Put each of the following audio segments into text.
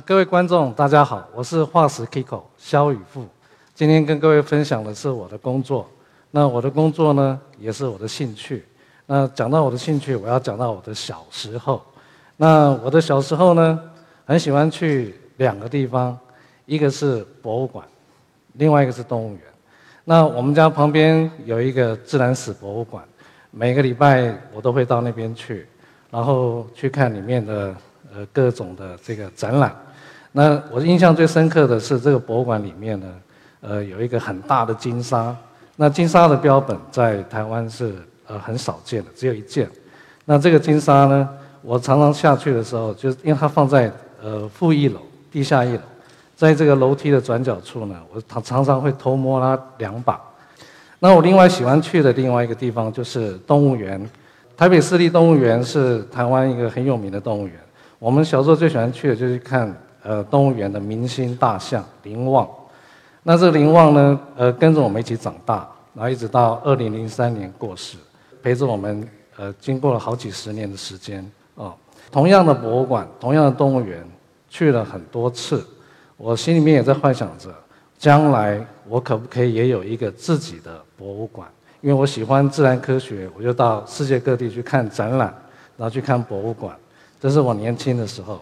各位观众，大家好，我是化石 Kiko 肖宇富，今天跟各位分享的是我的工作。那我的工作呢，也是我的兴趣。那讲到我的兴趣，我要讲到我的小时候。那我的小时候呢，很喜欢去两个地方，一个是博物馆，另外一个是动物园。那我们家旁边有一个自然史博物馆，每个礼拜我都会到那边去，然后去看里面的。呃，各种的这个展览，那我印象最深刻的是这个博物馆里面呢，呃，有一个很大的金沙。那金沙的标本在台湾是呃很少见的，只有一件。那这个金沙呢，我常常下去的时候，就是因为它放在呃负一楼、地下一楼，在这个楼梯的转角处呢，我常常常会偷摸它两把。那我另外喜欢去的另外一个地方就是动物园，台北市立动物园是台湾一个很有名的动物园。我们小时候最喜欢去的就是看呃动物园的明星大象林旺，那这个林旺呢，呃跟着我们一起长大，然后一直到二零零三年过世，陪着我们呃经过了好几十年的时间啊。同样的博物馆，同样的动物园，去了很多次，我心里面也在幻想着，将来我可不可以也有一个自己的博物馆？因为我喜欢自然科学，我就到世界各地去看展览，然后去看博物馆。这是我年轻的时候，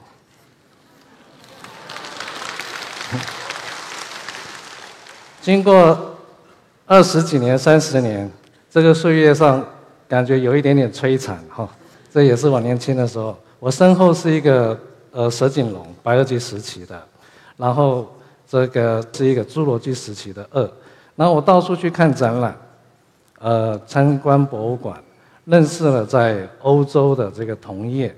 经过二十几年、三十年，这个岁月上感觉有一点点摧残哈。这也是我年轻的时候。我身后是一个呃蛇颈龙，白垩纪时期的，然后这个是一个侏罗纪时期的鳄。然后我到处去看展览，呃，参观博物馆，认识了在欧洲的这个同业。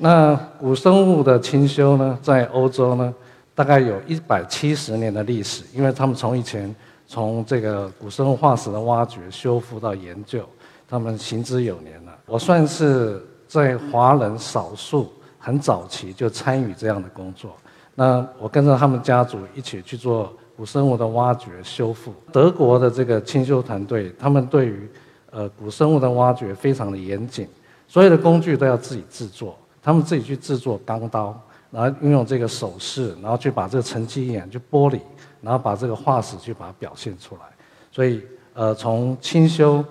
那古生物的清修呢，在欧洲呢，大概有一百七十年的历史，因为他们从以前从这个古生物化石的挖掘、修复到研究，他们行之有年了。我算是在华人少数很早期就参与这样的工作。那我跟着他们家族一起去做古生物的挖掘、修复。德国的这个清修团队，他们对于呃古生物的挖掘非常的严谨，所有的工具都要自己制作。他们自己去制作钢刀，然后运用这个手势，然后去把这个沉积岩去剥离，然后把这个化石去把它表现出来。所以，呃，从清修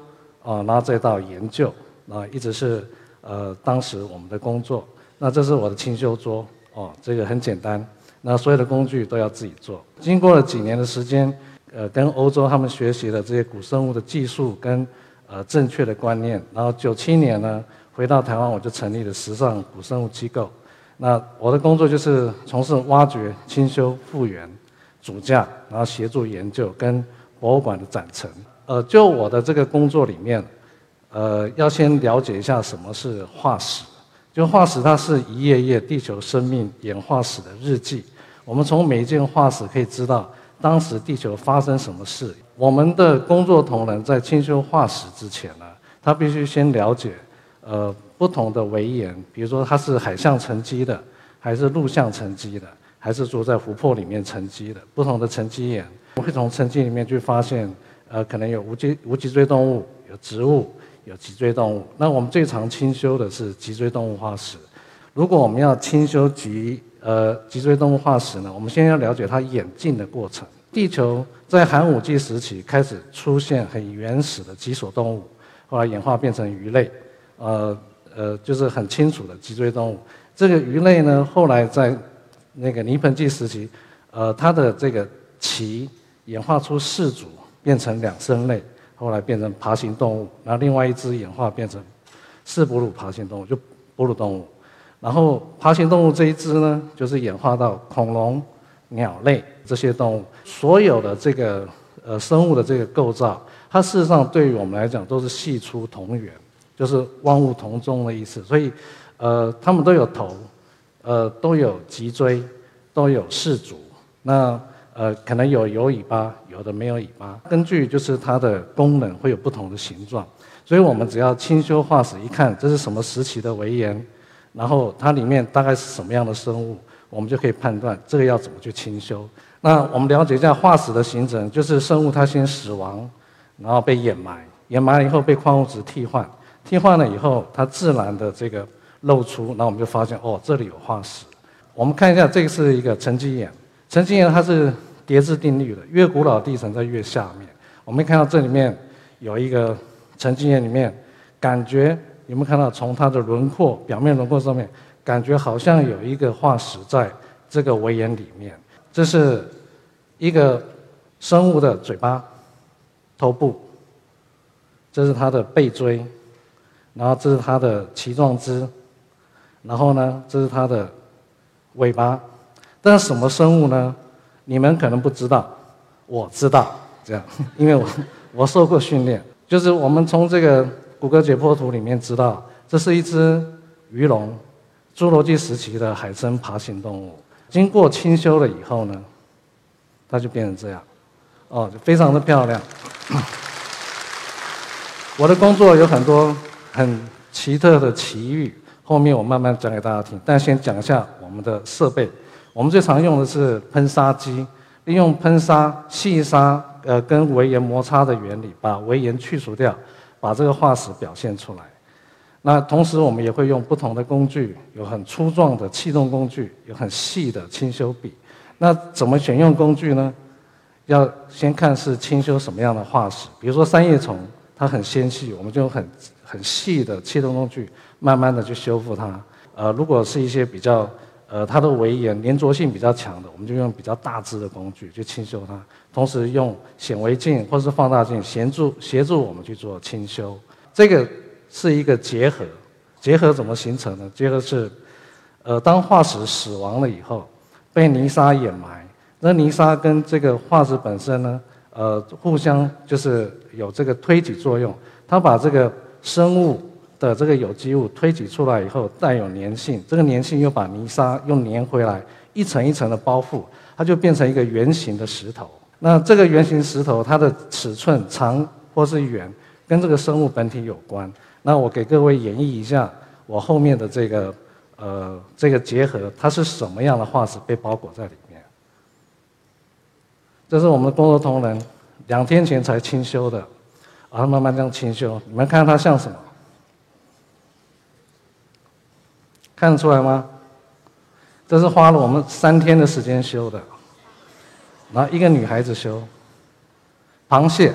啊，然后再到研究啊，一直是呃当时我们的工作。那这是我的清修桌哦，这个很简单。那所有的工具都要自己做。经过了几年的时间，呃，跟欧洲他们学习了这些古生物的技术跟呃正确的观念。然后九七年呢。回到台湾，我就成立了时尚古生物机构。那我的工作就是从事挖掘、清修、复原、主架，然后协助研究跟博物馆的展陈。呃，就我的这个工作里面，呃，要先了解一下什么是化石。就化石，它是一页页地球生命演化史的日记。我们从每一件化石可以知道当时地球发生什么事。我们的工作同仁在清修化石之前呢，他必须先了解。呃，不同的围岩，比如说它是海象沉积的，还是陆相沉积的，还是住在湖泊里面沉积的，不同的沉积岩，我会从沉积里面去发现，呃，可能有无脊无脊椎动物，有植物，有脊椎动物。那我们最常清修的是脊椎动物化石。如果我们要清修脊呃脊椎动物化石呢，我们先要了解它演进的过程。地球在寒武纪时期开始出现很原始的脊索动物，后来演化变成鱼类。呃呃，就是很清楚的脊椎动物。这个鱼类呢，后来在那个泥盆纪时期，呃，它的这个鳍演化出四足，变成两生类，后来变成爬行动物。然后另外一只演化变成四哺乳爬行动物，就哺乳动物。然后爬行动物这一只呢，就是演化到恐龙、鸟类这些动物。所有的这个呃生物的这个构造，它事实上对于我们来讲都是系出同源。就是万物同宗的意思，所以，呃，他们都有头，呃，都有脊椎，都有四足，那呃，可能有有尾巴，有的没有尾巴。根据就是它的功能会有不同的形状，所以我们只要清修化石，一看这是什么时期的围岩，然后它里面大概是什么样的生物，我们就可以判断这个要怎么去清修。那我们了解一下化石的形成，就是生物它先死亡，然后被掩埋，掩埋了以后被矿物质替换。替换了以后，它自然的这个露出，那我们就发现哦，这里有化石。我们看一下，这个是一个沉积岩，沉积岩它是叠字定律的，越古老地层在越下面。我们看到这里面有一个沉积岩里面，感觉有没有看到从它的轮廓、表面轮廓上面，感觉好像有一个化石在这个围岩里面。这是一个生物的嘴巴、头部，这是它的背椎，然后这是它的鳍状肢，然后呢，这是它的尾巴。但是什么生物呢？你们可能不知道，我知道。这样，因为我我受过训练，就是我们从这个骨骼解剖图里面知道，这是一只鱼龙，侏罗纪时期的海生爬行动物。经过清修了以后呢，它就变成这样，哦，就非常的漂亮。我的工作有很多很奇特的奇遇，后面我慢慢讲给大家听。但先讲一下我们的设备，我们最常用的是喷砂机，利用喷砂、细砂。呃，跟围岩摩擦的原理，把围岩去除掉，把这个化石表现出来。那同时，我们也会用不同的工具，有很粗壮的气动工具，有很细的清修笔。那怎么选用工具呢？要先看是清修什么样的化石。比如说三叶虫，它很纤细，我们就用很很细的切动工具，慢慢的去修复它。呃，如果是一些比较。呃，它的围岩粘着性比较强的，我们就用比较大支的工具去清修它，同时用显微镜或是放大镜协助协助我们去做清修。这个是一个结合，结合怎么形成呢？结合是，呃，当化石死亡了以后，被泥沙掩埋，那泥沙跟这个化石本身呢，呃，互相就是有这个推挤作用，它把这个生物。的这个有机物推挤出来以后带有粘性，这个粘性又把泥沙又粘回来，一层一层的包覆，它就变成一个圆形的石头。那这个圆形石头它的尺寸长或是圆，跟这个生物本体有关。那我给各位演绎一下我后面的这个呃这个结合，它是什么样的化石被包裹在里面？这是我们工作同仁两天前才清修的，然后慢慢这样清修，你们看它像什么？看得出来吗？这是花了我们三天的时间修的，然后一个女孩子修，螃蟹，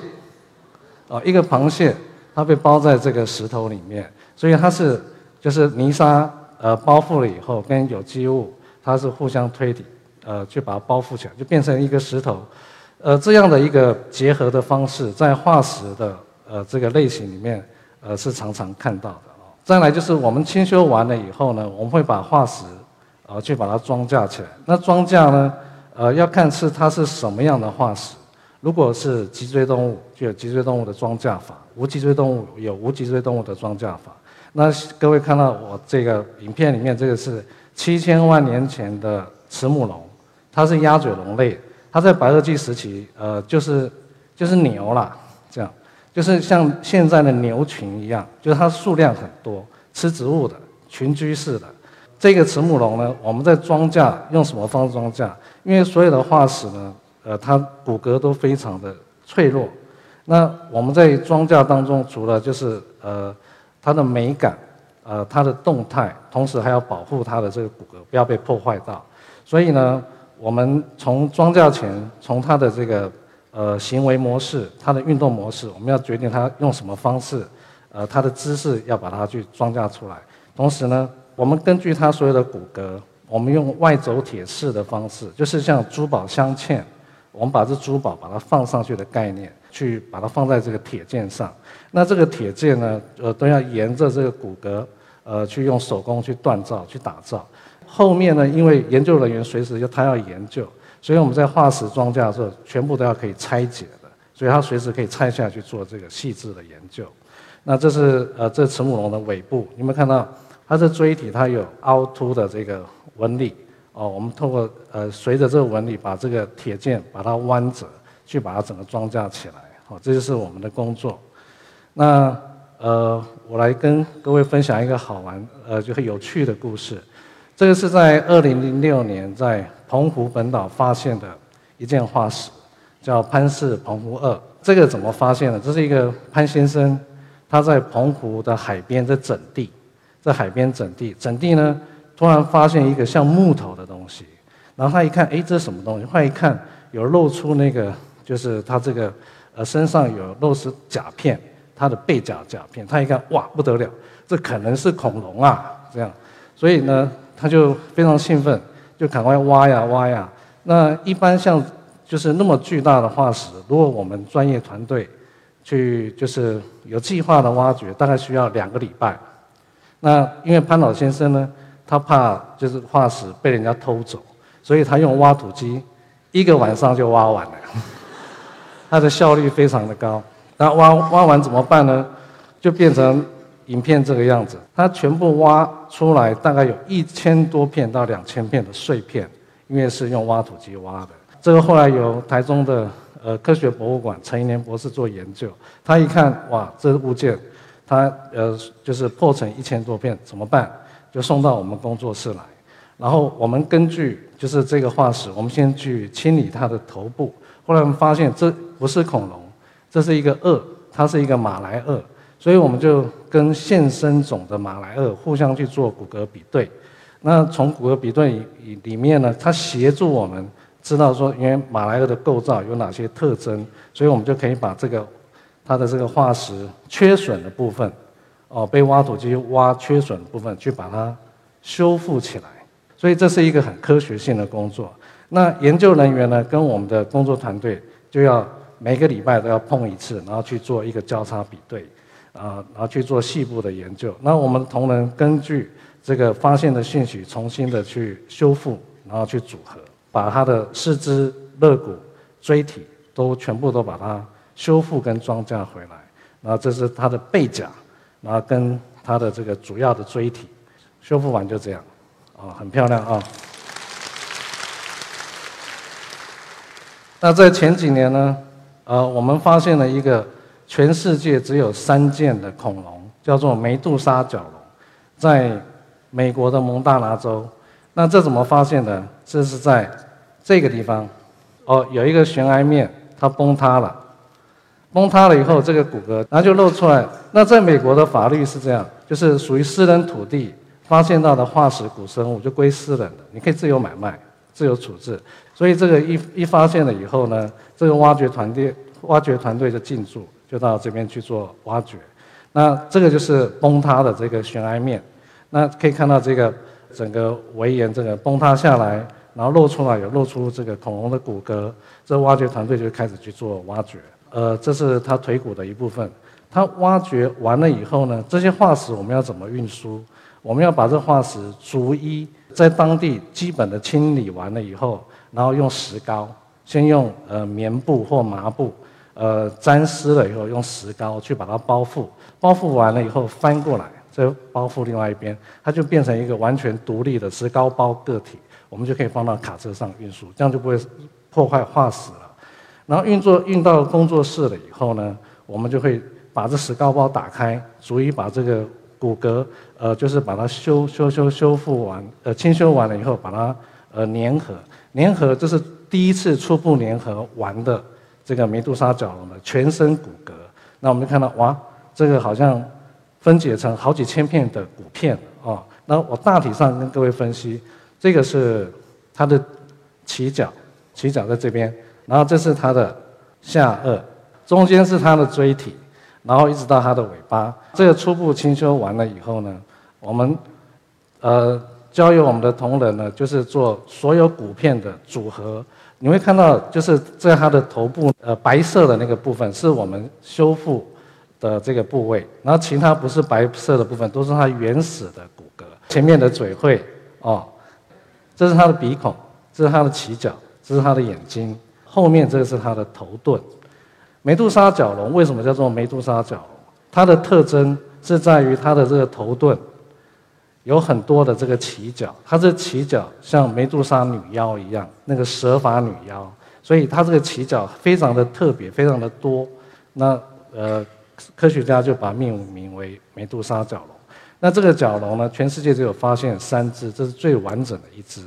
哦，一个螃蟹，它被包在这个石头里面，所以它是就是泥沙呃包覆了以后，跟有机物它是互相推抵，呃，去把它包覆起来，就变成一个石头，呃，这样的一个结合的方式，在化石的呃这个类型里面，呃是常常看到的哦。再来就是我们清修完了以后呢，我们会把化石，呃，去把它装架起来。那装架呢，呃，要看是它是什么样的化石。如果是脊椎动物，就有脊椎动物的装架法；无脊椎动物有无脊椎动物的装架法。那各位看到我这个影片里面，这个是七千万年前的慈母龙，它是鸭嘴龙类，它在白垩纪时期，呃，就是就是牛啦，这样。就是像现在的牛群一样，就是它数量很多，吃植物的，群居式的。这个慈母龙呢，我们在装架用什么方式装架？因为所有的化石呢，呃，它骨骼都非常的脆弱。那我们在装架当中，除了就是呃它的美感，呃它的动态，同时还要保护它的这个骨骼不要被破坏到。所以呢，我们从装架前，从它的这个。呃，行为模式，它的运动模式，我们要决定它用什么方式，呃，它的姿势要把它去装架出来。同时呢，我们根据它所有的骨骼，我们用外轴铁式的方式，就是像珠宝镶嵌，我们把这珠宝把它放上去的概念，去把它放在这个铁件上。那这个铁件呢，呃，都要沿着这个骨骼，呃，去用手工去锻造、去打造。后面呢，因为研究人员随时就他要研究。所以我们在化石装架的时候，全部都要可以拆解的，所以他随时可以拆下去做这个细致的研究。那这是呃，这慈母龙的尾部，你们看到它的椎体它有凹凸的这个纹理哦。我们透过呃，随着这个纹理，把这个铁件把它弯折，去把它整个装架起来。好，这就是我们的工作。那呃，我来跟各位分享一个好玩呃，就很有趣的故事。这个是在二零零六年在。澎湖本岛发现的一件化石，叫潘氏澎湖二。这个怎么发现的？这是一个潘先生，他在澎湖的海边在整地，在海边整地。整地呢，突然发现一个像木头的东西，然后他一看，哎，这是什么东西？后来一看，有露出那个，就是他这个呃身上有露出甲片，他的背甲甲片。他一看，哇，不得了，这可能是恐龙啊！这样，所以呢，他就非常兴奋，就赶快挖呀挖呀。那一般像就是那么巨大的化石，如果我们专业团队去就是有计划的挖掘，大概需要两个礼拜。那因为潘老先生呢，他怕就是化石被人家偷走，所以他用挖土机，一个晚上就挖完了，他的效率非常的高。那挖挖完怎么办呢？就变成影片这个样子。他全部挖出来，大概有一千多片到两千片的碎片。因为是用挖土机挖的，这个后来由台中的呃科学博物馆陈一年博士做研究，他一看哇，这物件，他呃就是破成一千多片，怎么办？就送到我们工作室来，然后我们根据就是这个化石，我们先去清理它的头部，后来我们发现这不是恐龙，这是一个鳄，它是一个马来鳄，所以我们就跟现生种的马来鳄互相去做骨骼比对。那从骨骼比对里面呢，它协助我们知道说，因为马来鳄的构造有哪些特征，所以我们就可以把这个它的这个化石缺损的部分，哦，被挖土机挖缺损的部分去把它修复起来。所以这是一个很科学性的工作。那研究人员呢，跟我们的工作团队就要每个礼拜都要碰一次，然后去做一个交叉比对，啊，然后去做细部的研究。那我们同仁根据。这个发现的信息重新的去修复，然后去组合，把它的四肢、肋骨、椎体都全部都把它修复跟装架回来。然后这是它的背甲，然后跟它的这个主要的椎体修复完就这样，啊，很漂亮啊。那在前几年呢，呃，我们发现了一个全世界只有三件的恐龙，叫做梅杜莎角龙，在。美国的蒙大拿州，那这怎么发现的？这是在这个地方，哦，有一个悬崖面，它崩塌了，崩塌了以后，这个骨骼然后就露出来。那在美国的法律是这样，就是属于私人土地发现到的化石古生物就归私人的，你可以自由买卖、自由处置。所以这个一一发现了以后呢，这个挖掘团队挖掘团队就进驻，就到这边去做挖掘。那这个就是崩塌的这个悬崖面。那可以看到这个整个围岩这个崩塌下来，然后露出来有露出这个恐龙的骨骼，这挖掘团队就开始去做挖掘。呃，这是它腿骨的一部分。它挖掘完了以后呢，这些化石我们要怎么运输？我们要把这化石逐一在当地基本的清理完了以后，然后用石膏，先用呃棉布或麻布，呃沾湿了以后用石膏去把它包覆，包覆完了以后翻过来。再包覆另外一边，它就变成一个完全独立的石膏包个体，我们就可以放到卡车上运输，这样就不会破坏化石了。然后运作运到工作室了以后呢，我们就会把这石膏包打开，逐一把这个骨骼，呃，就是把它修修修修复完，呃，清修完了以后，把它呃粘合，粘合这是第一次初步粘合完的这个梅杜莎角龙的全身骨骼。那我们就看到，哇，这个好像。分解成好几千片的骨片啊，那我大体上跟各位分析，这个是它的鳍角，鳍角在这边，然后这是它的下颚，中间是它的椎体，然后一直到它的尾巴。这个初步清修完了以后呢，我们呃交由我们的同仁呢，就是做所有骨片的组合。你会看到，就是在它的头部呃白色的那个部分，是我们修复。的这个部位，然后其他不是白色的部分，都是它原始的骨骼。前面的嘴喙，哦，这是它的鼻孔，这是它的鳍角，这是它的眼睛。后面这个是它的头盾。梅杜莎角龙为什么叫做梅杜莎角龙？它的特征是在于它的这个头盾有很多的这个鳍角，它这鳍角像梅杜莎女妖一样，那个蛇发女妖，所以它这个鳍角非常的特别，非常的多。那呃。科学家就把命名为梅杜莎角龙。那这个角龙呢，全世界只有发现三只，这是最完整的一只。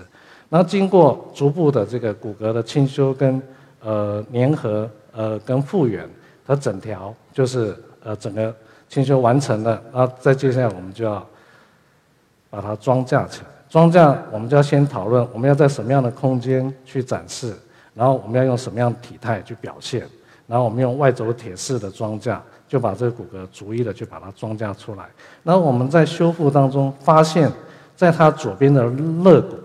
然后经过逐步的这个骨骼的清修跟呃粘合呃跟复原，它整条就是呃整个清修完成了。然后再接下来我们就要把它装架起来。装架我们就要先讨论我们要在什么样的空间去展示，然后我们要用什么样的体态去表现，然后我们用外轴铁式的装架就把这个骨骼逐一的去把它装架出来。然后我们在修复当中发现，在它左边的肋骨，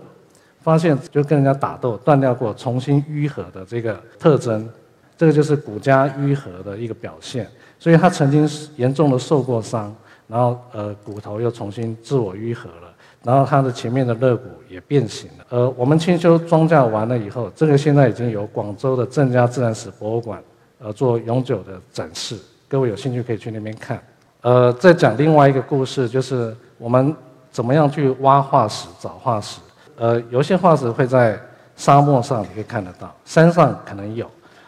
发现就跟人家打斗断掉过，重新愈合的这个特征，这个就是骨架愈合的一个表现。所以他曾经严重的受过伤，然后呃骨头又重新自我愈合了，然后它的前面的肋骨也变形了。呃，我们清修庄稼完了以后，这个现在已经由广州的郑家自然史博物馆呃做永久的展示，各位有兴趣可以去那边看。呃，再讲另外一个故事，就是我们怎么样去挖化石、找化石。呃，有些化石会在沙漠上你可以看得到，山上可能有，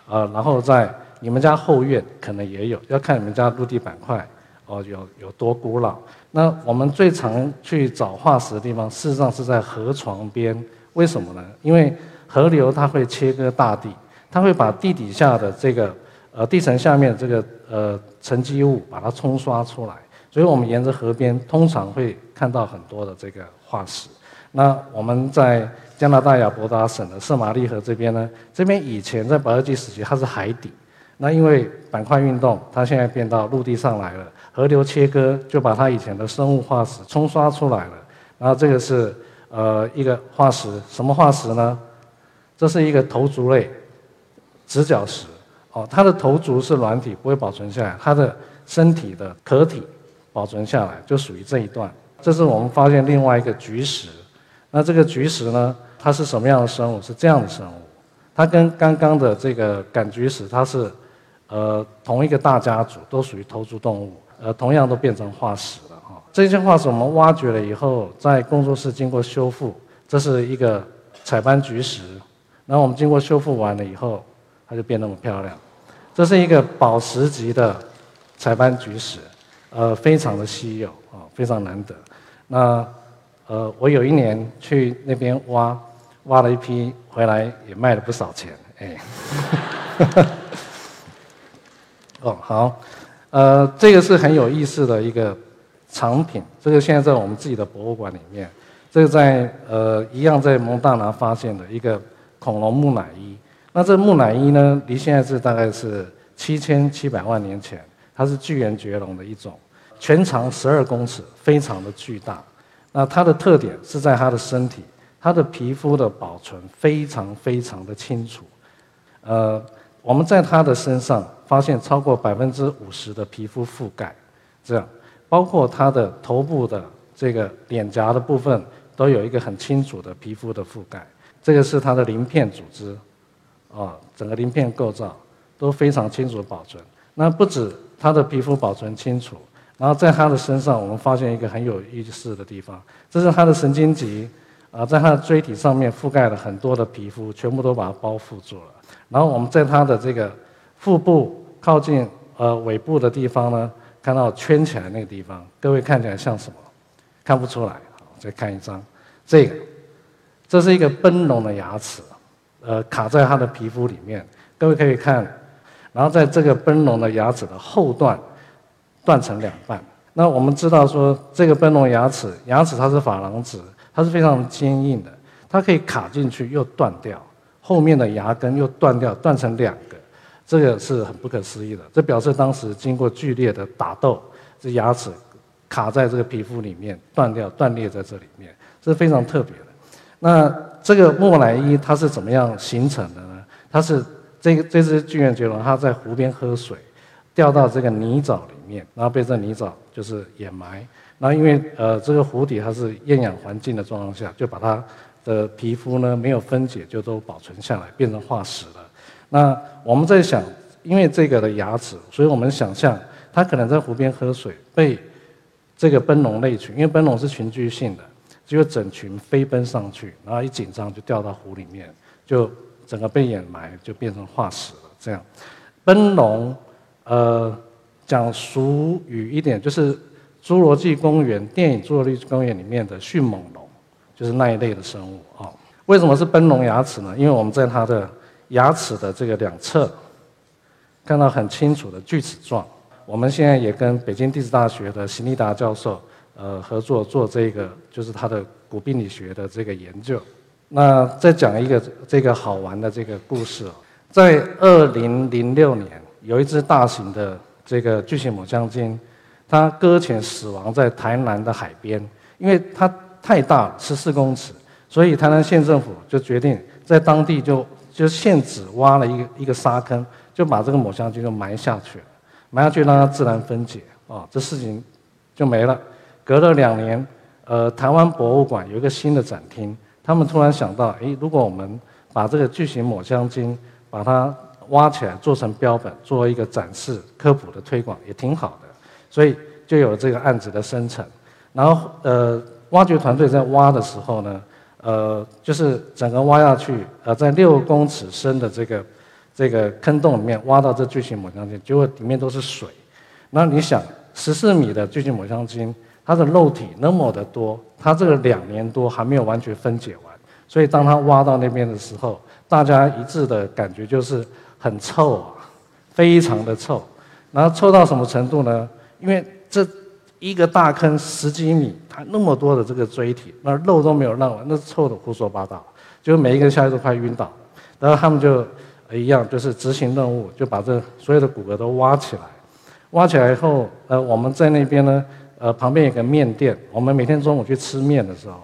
呃，然后在。你们家后院可能也有，要看你们家陆地板块有有多古老。那我们最常去找化石的地方，事实上是在河床边。为什么呢？因为河流它会切割大地，它会把地底下的这个呃地层下面这个呃沉积物把它冲刷出来。所以我们沿着河边通常会看到很多的这个化石。那我们在加拿大亚伯达省的圣玛丽河这边呢，这边以前在白垩纪时期它是海底。那因为板块运动，它现在变到陆地上来了，河流切割就把它以前的生物化石冲刷出来了。然后这个是呃一个化石，什么化石呢？这是一个头足类直角石，哦，它的头足是软体，不会保存下来，它的身体的壳体保存下来，就属于这一段。这是我们发现另外一个菊石，那这个菊石呢，它是什么样的生物？是这样的生物，它跟刚刚的这个杆菊石，它是。呃，同一个大家族都属于头足动物，呃，同样都变成化石了哈。这些化石我们挖掘了以后，在工作室经过修复，这是一个彩斑菊石，然后我们经过修复完了以后，它就变那么漂亮。这是一个宝石级的彩斑菊石，呃，非常的稀有啊，非常难得。那呃，我有一年去那边挖，挖了一批回来，也卖了不少钱，哎。哦，好，呃，这个是很有意思的一个藏品，这个现在在我们自己的博物馆里面，这个在呃一样在蒙大拿发现的一个恐龙木乃伊。那这木乃伊呢，离现在是大概是七千七百万年前，它是巨猿绝龙的一种，全长十二公尺，非常的巨大。那它的特点是在它的身体，它的皮肤的保存非常非常的清楚，呃。我们在它的身上发现超过百分之五十的皮肤覆盖，这样，包括它的头部的这个脸颊的部分都有一个很清楚的皮肤的覆盖。这个是它的鳞片组织，啊，整个鳞片构造都非常清楚保存。那不止它的皮肤保存清楚，然后在它的身上我们发现一个很有意思的地方，这是它的神经棘，啊，在它的椎体上面覆盖了很多的皮肤，全部都把它包覆住了。然后我们在它的这个腹部靠近呃尾部的地方呢，看到圈起来那个地方，各位看起来像什么？看不出来。好，再看一张，这个，这是一个奔龙的牙齿，呃，卡在它的皮肤里面。各位可以看，然后在这个奔龙的牙齿的后段断成两半。那我们知道说，这个奔龙牙齿，牙齿它是珐琅质，它是非常坚硬的，它可以卡进去又断掉。后面的牙根又断掉，断成两个，这个是很不可思议的。这表示当时经过剧烈的打斗，这牙齿卡在这个皮肤里面断掉，断裂在这里面，这是非常特别的。那这个木乃伊它是怎么样形成的呢？它是这这只巨猿绝龙，它在湖边喝水，掉到这个泥沼里面，然后被这泥沼就是掩埋。然后因为呃这个湖底它是厌氧环境的状况下，就把它。的皮肤呢没有分解就都保存下来变成化石了。那我们在想，因为这个的牙齿，所以我们想象它可能在湖边喝水，被这个奔龙类群，因为奔龙是群居性的，就整群飞奔上去，然后一紧张就掉到湖里面，就整个被掩埋，就变成化石了。这样，奔龙，呃，讲俗语一点，就是《侏罗纪公园》电影《侏罗纪公园》里面的迅猛龙。就是那一类的生物啊？为什么是奔龙牙齿呢？因为我们在它的牙齿的这个两侧看到很清楚的锯齿状。我们现在也跟北京地质大学的邢立达教授呃合作做这个，就是他的古病理学的这个研究。那再讲一个这个好玩的这个故事，在二零零六年，有一只大型的这个巨型抹香鲸，它搁浅死亡在台南的海边，因为它太大，十四公尺，所以台南县政府就决定在当地就就是现址挖了一个一个沙坑，就把这个抹香鲸就埋下去了，埋下去让它自然分解，哦，这事情就没了。隔了两年，呃，台湾博物馆有一个新的展厅。他们突然想到，诶，如果我们把这个巨型抹香鲸把它挖起来做成标本，作为一个展示、科普的推广，也挺好的。所以就有了这个案子的生成。然后，呃，挖掘团队在挖的时候呢，呃，就是整个挖下去，呃，在六公尺深的这个这个坑洞里面挖到这巨型抹香鲸，结果里面都是水。那你想，十四米的巨型抹香鲸？它的肉体那么的多，它这个两年多还没有完全分解完，所以当它挖到那边的时候，大家一致的感觉就是很臭啊，非常的臭。然后臭到什么程度呢？因为这一个大坑十几米，它那么多的这个锥体，那肉都没有让完，那臭的胡说八道，就每一个下去都快晕倒。然后他们就一样，就是执行任务，就把这所有的骨骼都挖起来。挖起来以后，呃，我们在那边呢。呃，旁边有个面店，我们每天中午去吃面的时候，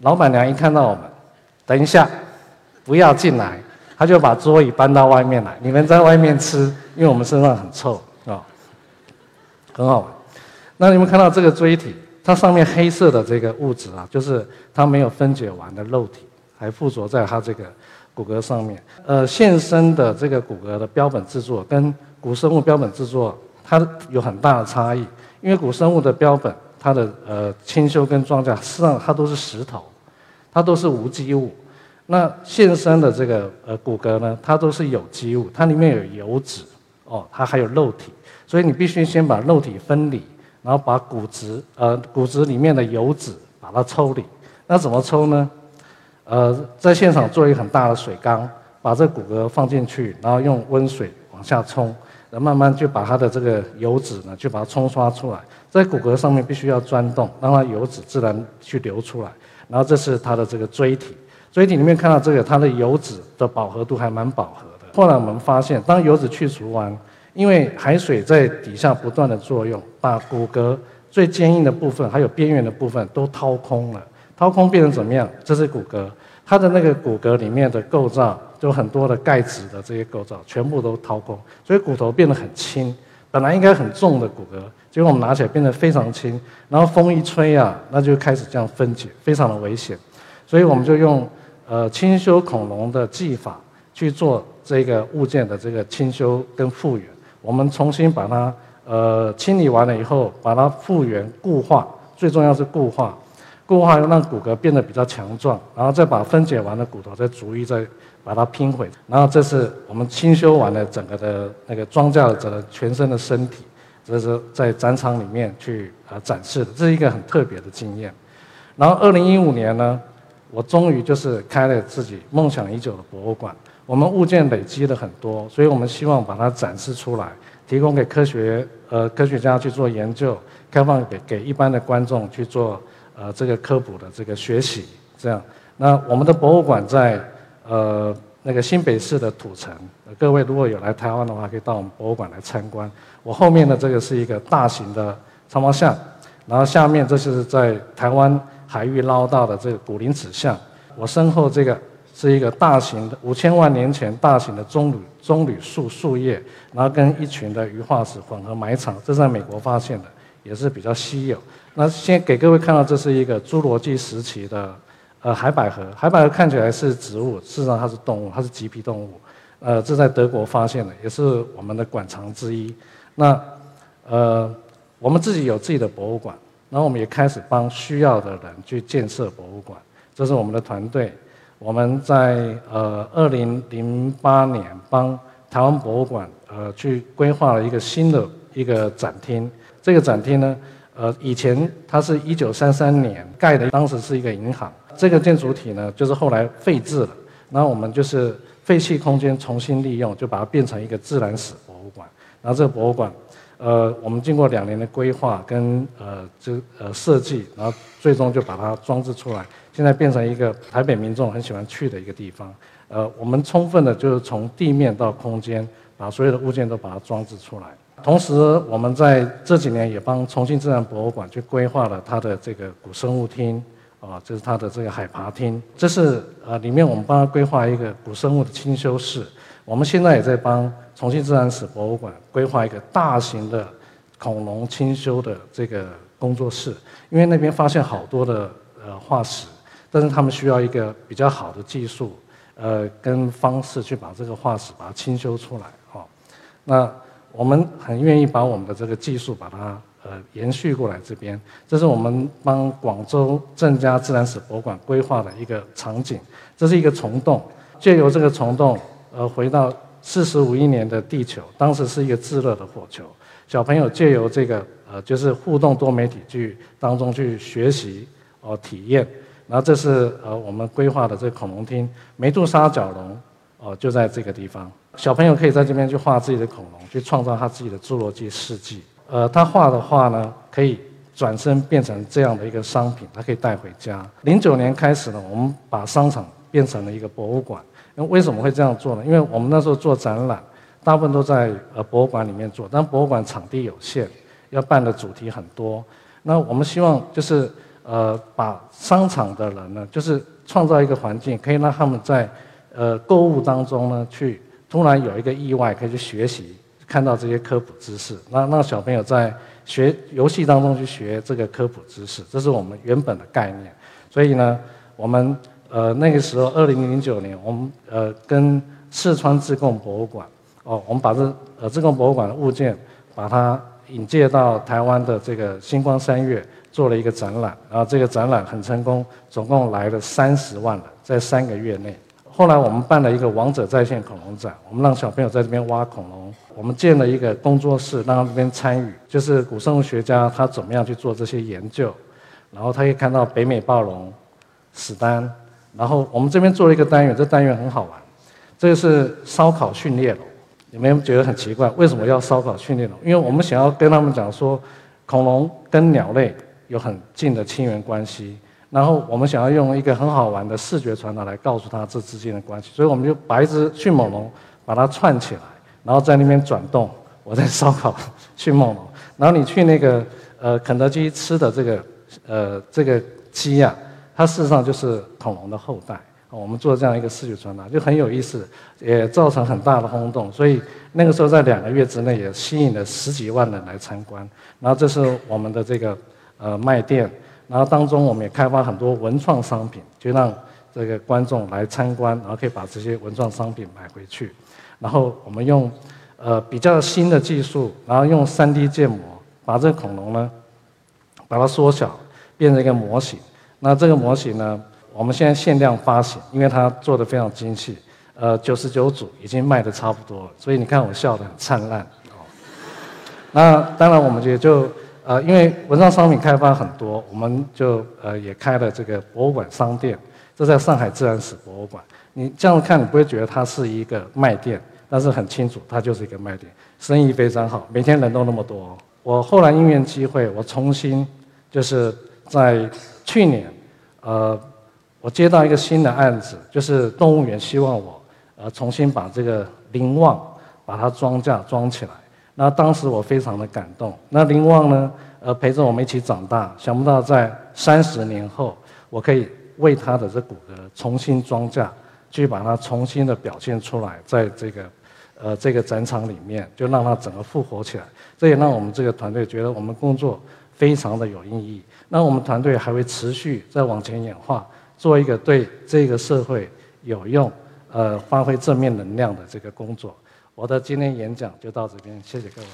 老板娘一看到我们，等一下，不要进来，她就把桌椅搬到外面来，你们在外面吃，因为我们身上很臭啊，很好玩。那你们看到这个锥体，它上面黑色的这个物质啊，就是它没有分解完的肉体，还附着在它这个骨骼上面。呃，现生的这个骨骼的标本制作跟古生物标本制作，它有很大的差异。因为古生物的标本，它的呃清修跟装甲，实际上它都是石头，它都是无机物。那现生的这个呃骨骼呢，它都是有机物，它里面有油脂，哦，它还有肉体，所以你必须先把肉体分离，然后把骨质呃骨质里面的油脂把它抽离。那怎么抽呢？呃，在现场做一个很大的水缸，把这骨骼放进去，然后用温水往下冲。然后慢慢就把它的这个油脂呢，就把它冲刷出来，在骨骼上面必须要钻洞，让它油脂自然去流出来。然后这是它的这个锥体，锥体里面看到这个，它的油脂的饱和度还蛮饱和的。后来我们发现，当油脂去除完，因为海水在底下不断的作用，把骨骼最坚硬的部分还有边缘的部分都掏空了，掏空变成怎么样？这是骨骼，它的那个骨骼里面的构造。有很多的钙质的这些构造全部都掏空，所以骨头变得很轻。本来应该很重的骨骼，结果我们拿起来变得非常轻。然后风一吹啊，那就开始这样分解，非常的危险。所以我们就用呃清修恐龙的技法去做这个物件的这个清修跟复原。我们重新把它呃清理完了以后，把它复原固化，最重要是固化。固化让骨骼变得比较强壮，然后再把分解完的骨头再逐一再把它拼回，然后这是我们清修完了整个的那个装甲者的全身的身体，这是在展场里面去呃展示的，这是一个很特别的经验。然后二零一五年呢，我终于就是开了自己梦想已久的博物馆。我们物件累积了很多，所以我们希望把它展示出来，提供给科学呃科学家去做研究，开放给给一般的观众去做。呃，这个科普的这个学习，这样，那我们的博物馆在呃那个新北市的土城，各位如果有来台湾的话，可以到我们博物馆来参观。我后面的这个是一个大型的长毛象，然后下面这是在台湾海域捞到的这个古灵齿象。我身后这个是一个大型的五千万年前大型的棕榈棕榈树树叶，然后跟一群的鱼化石混合埋藏，这是在美国发现的，也是比较稀有。那先给各位看到，这是一个侏罗纪时期的，呃，海百合。海百合看起来是植物，事实上它是动物，它是棘皮动物。呃，这在德国发现的，也是我们的馆藏之一。那，呃，我们自己有自己的博物馆，然后我们也开始帮需要的人去建设博物馆。这是我们的团队。我们在呃二零零八年帮台湾博物馆呃去规划了一个新的一个展厅。这个展厅呢。呃，以前它是一九三三年盖的，当时是一个银行。这个建筑体呢，就是后来废置了。然后我们就是废弃空间重新利用，就把它变成一个自然史博物馆。然后这个博物馆，呃，我们经过两年的规划跟呃这呃设计，然后最终就把它装置出来，现在变成一个台北民众很喜欢去的一个地方。呃，我们充分的就是从地面到空间，把所有的物件都把它装置出来。同时，我们在这几年也帮重庆自然博物馆去规划了它的这个古生物厅，啊，这是它的这个海爬厅。这是呃里面我们帮它规划一个古生物的清修室。我们现在也在帮重庆自然史博物馆规划一个大型的恐龙清修的这个工作室，因为那边发现好多的呃化石，但是他们需要一个比较好的技术，呃，跟方式去把这个化石把它清修出来，哦，那我们很愿意把我们的这个技术把它呃延续过来这边，这是我们帮广州郑家自然史博物馆规划的一个场景，这是一个虫洞，借由这个虫洞。呃，回到四十五亿年的地球，当时是一个炙热的火球。小朋友借由这个呃，就是互动多媒体剧当中去学习哦体验。然后这是呃我们规划的这个恐龙厅，梅杜莎角龙哦就在这个地方。小朋友可以在这边去画自己的恐龙，去创造他自己的侏罗纪世纪。呃，他画的画呢，可以转身变成这样的一个商品，他可以带回家。零九年开始呢，我们把商场变成了一个博物馆。那为什么会这样做呢？因为我们那时候做展览，大部分都在呃博物馆里面做，但博物馆场地有限，要办的主题很多。那我们希望就是呃把商场的人呢，就是创造一个环境，可以让他们在呃购物当中呢，去突然有一个意外，可以去学习，看到这些科普知识，让让小朋友在学游戏当中去学这个科普知识，这是我们原本的概念。所以呢，我们。呃，那个时候，二零零九年，我们呃跟四川自贡博物馆，哦，我们把这呃自贡博物馆的物件，把它引介到台湾的这个星光三月做了一个展览，然后这个展览很成功，总共来了三十万人，在三个月内。后来我们办了一个王者在线恐龙展，我们让小朋友在这边挖恐龙，我们建了一个工作室，让他这边参与，就是古生物学家他怎么样去做这些研究，然后他可以看到北美暴龙、史丹。然后我们这边做了一个单元，这单元很好玩，这个是烧烤训练龙。你们觉得很奇怪，为什么要烧烤训练龙？因为我们想要跟他们讲说，恐龙跟鸟类有很近的亲缘关系，然后我们想要用一个很好玩的视觉传达来告诉他这之间的关系，所以我们就把一只迅猛龙把它串起来，然后在那边转动，我在烧烤迅猛龙，然后你去那个呃肯德基吃的这个呃这个鸡呀。它事实上就是恐龙的后代，我们做这样一个视觉传达就很有意思，也造成很大的轰动。所以那个时候在两个月之内也吸引了十几万人来参观。然后这是我们的这个呃卖店，然后当中我们也开发很多文创商品，就让这个观众来参观，然后可以把这些文创商品买回去。然后我们用呃比较新的技术，然后用 3D 建模把这个恐龙呢把它缩小，变成一个模型。那这个模型呢，我们现在限量发行，因为它做的非常精细，呃，九十九组已经卖的差不多了，所以你看我笑得很灿烂。哦，那当然我们也就呃，因为文创商品开发很多，我们就呃也开了这个博物馆商店，这在上海自然史博物馆。你这样看，你不会觉得它是一个卖店，但是很清楚，它就是一个卖店，生意非常好，每天人都那么多。我后来因缘机会，我重新就是在。去年，呃，我接到一个新的案子，就是动物园希望我，呃，重新把这个林旺把它装架装起来。那当时我非常的感动。那林旺呢，呃，陪着我们一起长大，想不到在三十年后，我可以为他的这骨骼重新装架，去把它重新的表现出来，在这个，呃，这个展场里面，就让它整个复活起来。这也让我们这个团队觉得我们工作非常的有意义。那我们团队还会持续再往前演化，做一个对这个社会有用、呃，发挥正面能量的这个工作。我的今天演讲就到这边，谢谢各位。